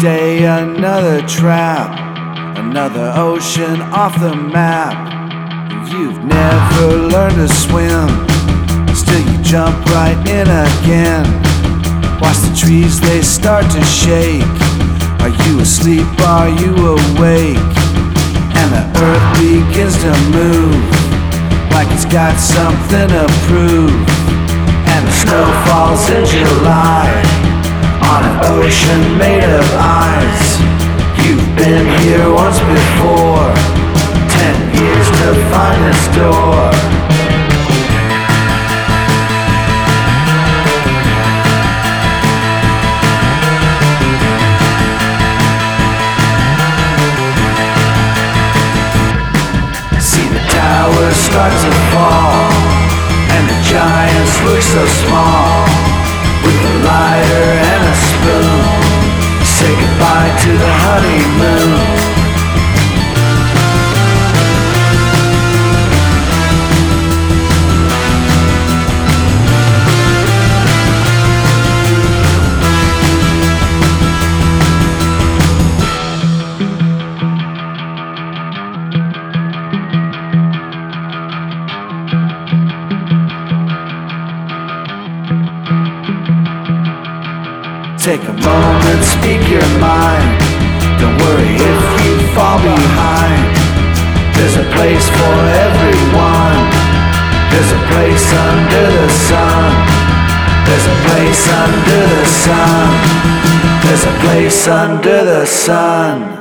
day, another trap, another ocean off the map. You've never learned to swim, still you jump right in again. Watch the trees, they start to shake. Are you asleep? Are you awake? And the earth begins to move like it's got something to prove. And the snow falls in July ocean made of ice. You've been here once before, ten years to find this door. See the towers start to fall, and the giants look so small. Honeymoon. Take a moment, speak your mind. Worry if you fall behind. There's a place for everyone. There's a place under the sun. There's a place under the sun. There's a place under the sun.